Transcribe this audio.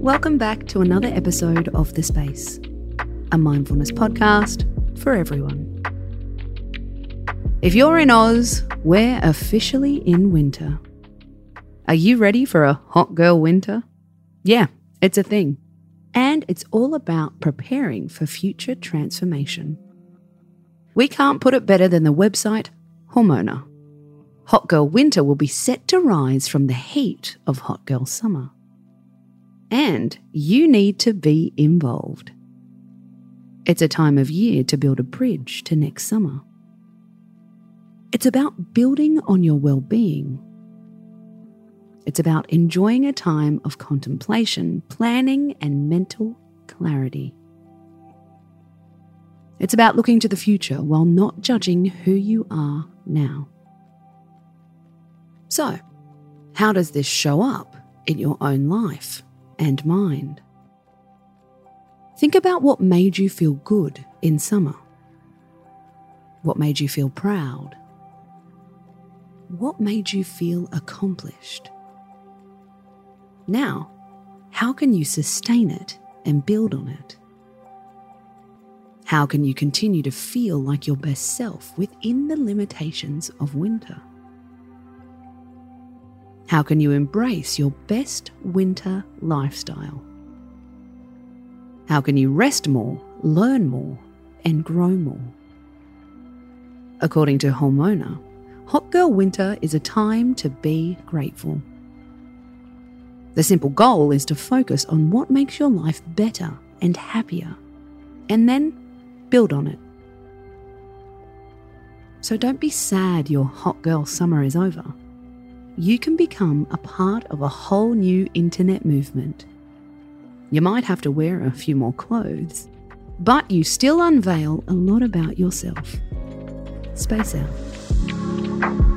Welcome back to another episode of The Space, a mindfulness podcast for everyone. If you're in Oz, we're officially in winter. Are you ready for a hot girl winter? Yeah, it's a thing. And it's all about preparing for future transformation. We can't put it better than the website Hormona. Hot Girl Winter will be set to rise from the heat of Hot Girl Summer. And you need to be involved. It's a time of year to build a bridge to next summer. It's about building on your well being. It's about enjoying a time of contemplation, planning, and mental clarity. It's about looking to the future while not judging who you are now. So, how does this show up in your own life and mind? Think about what made you feel good in summer. What made you feel proud? What made you feel accomplished? Now, how can you sustain it and build on it? How can you continue to feel like your best self within the limitations of winter? How can you embrace your best winter lifestyle? How can you rest more, learn more, and grow more? According to Hormona, Hot Girl Winter is a time to be grateful. The simple goal is to focus on what makes your life better and happier, and then build on it. So don't be sad your hot girl summer is over. You can become a part of a whole new internet movement. You might have to wear a few more clothes, but you still unveil a lot about yourself. Space out.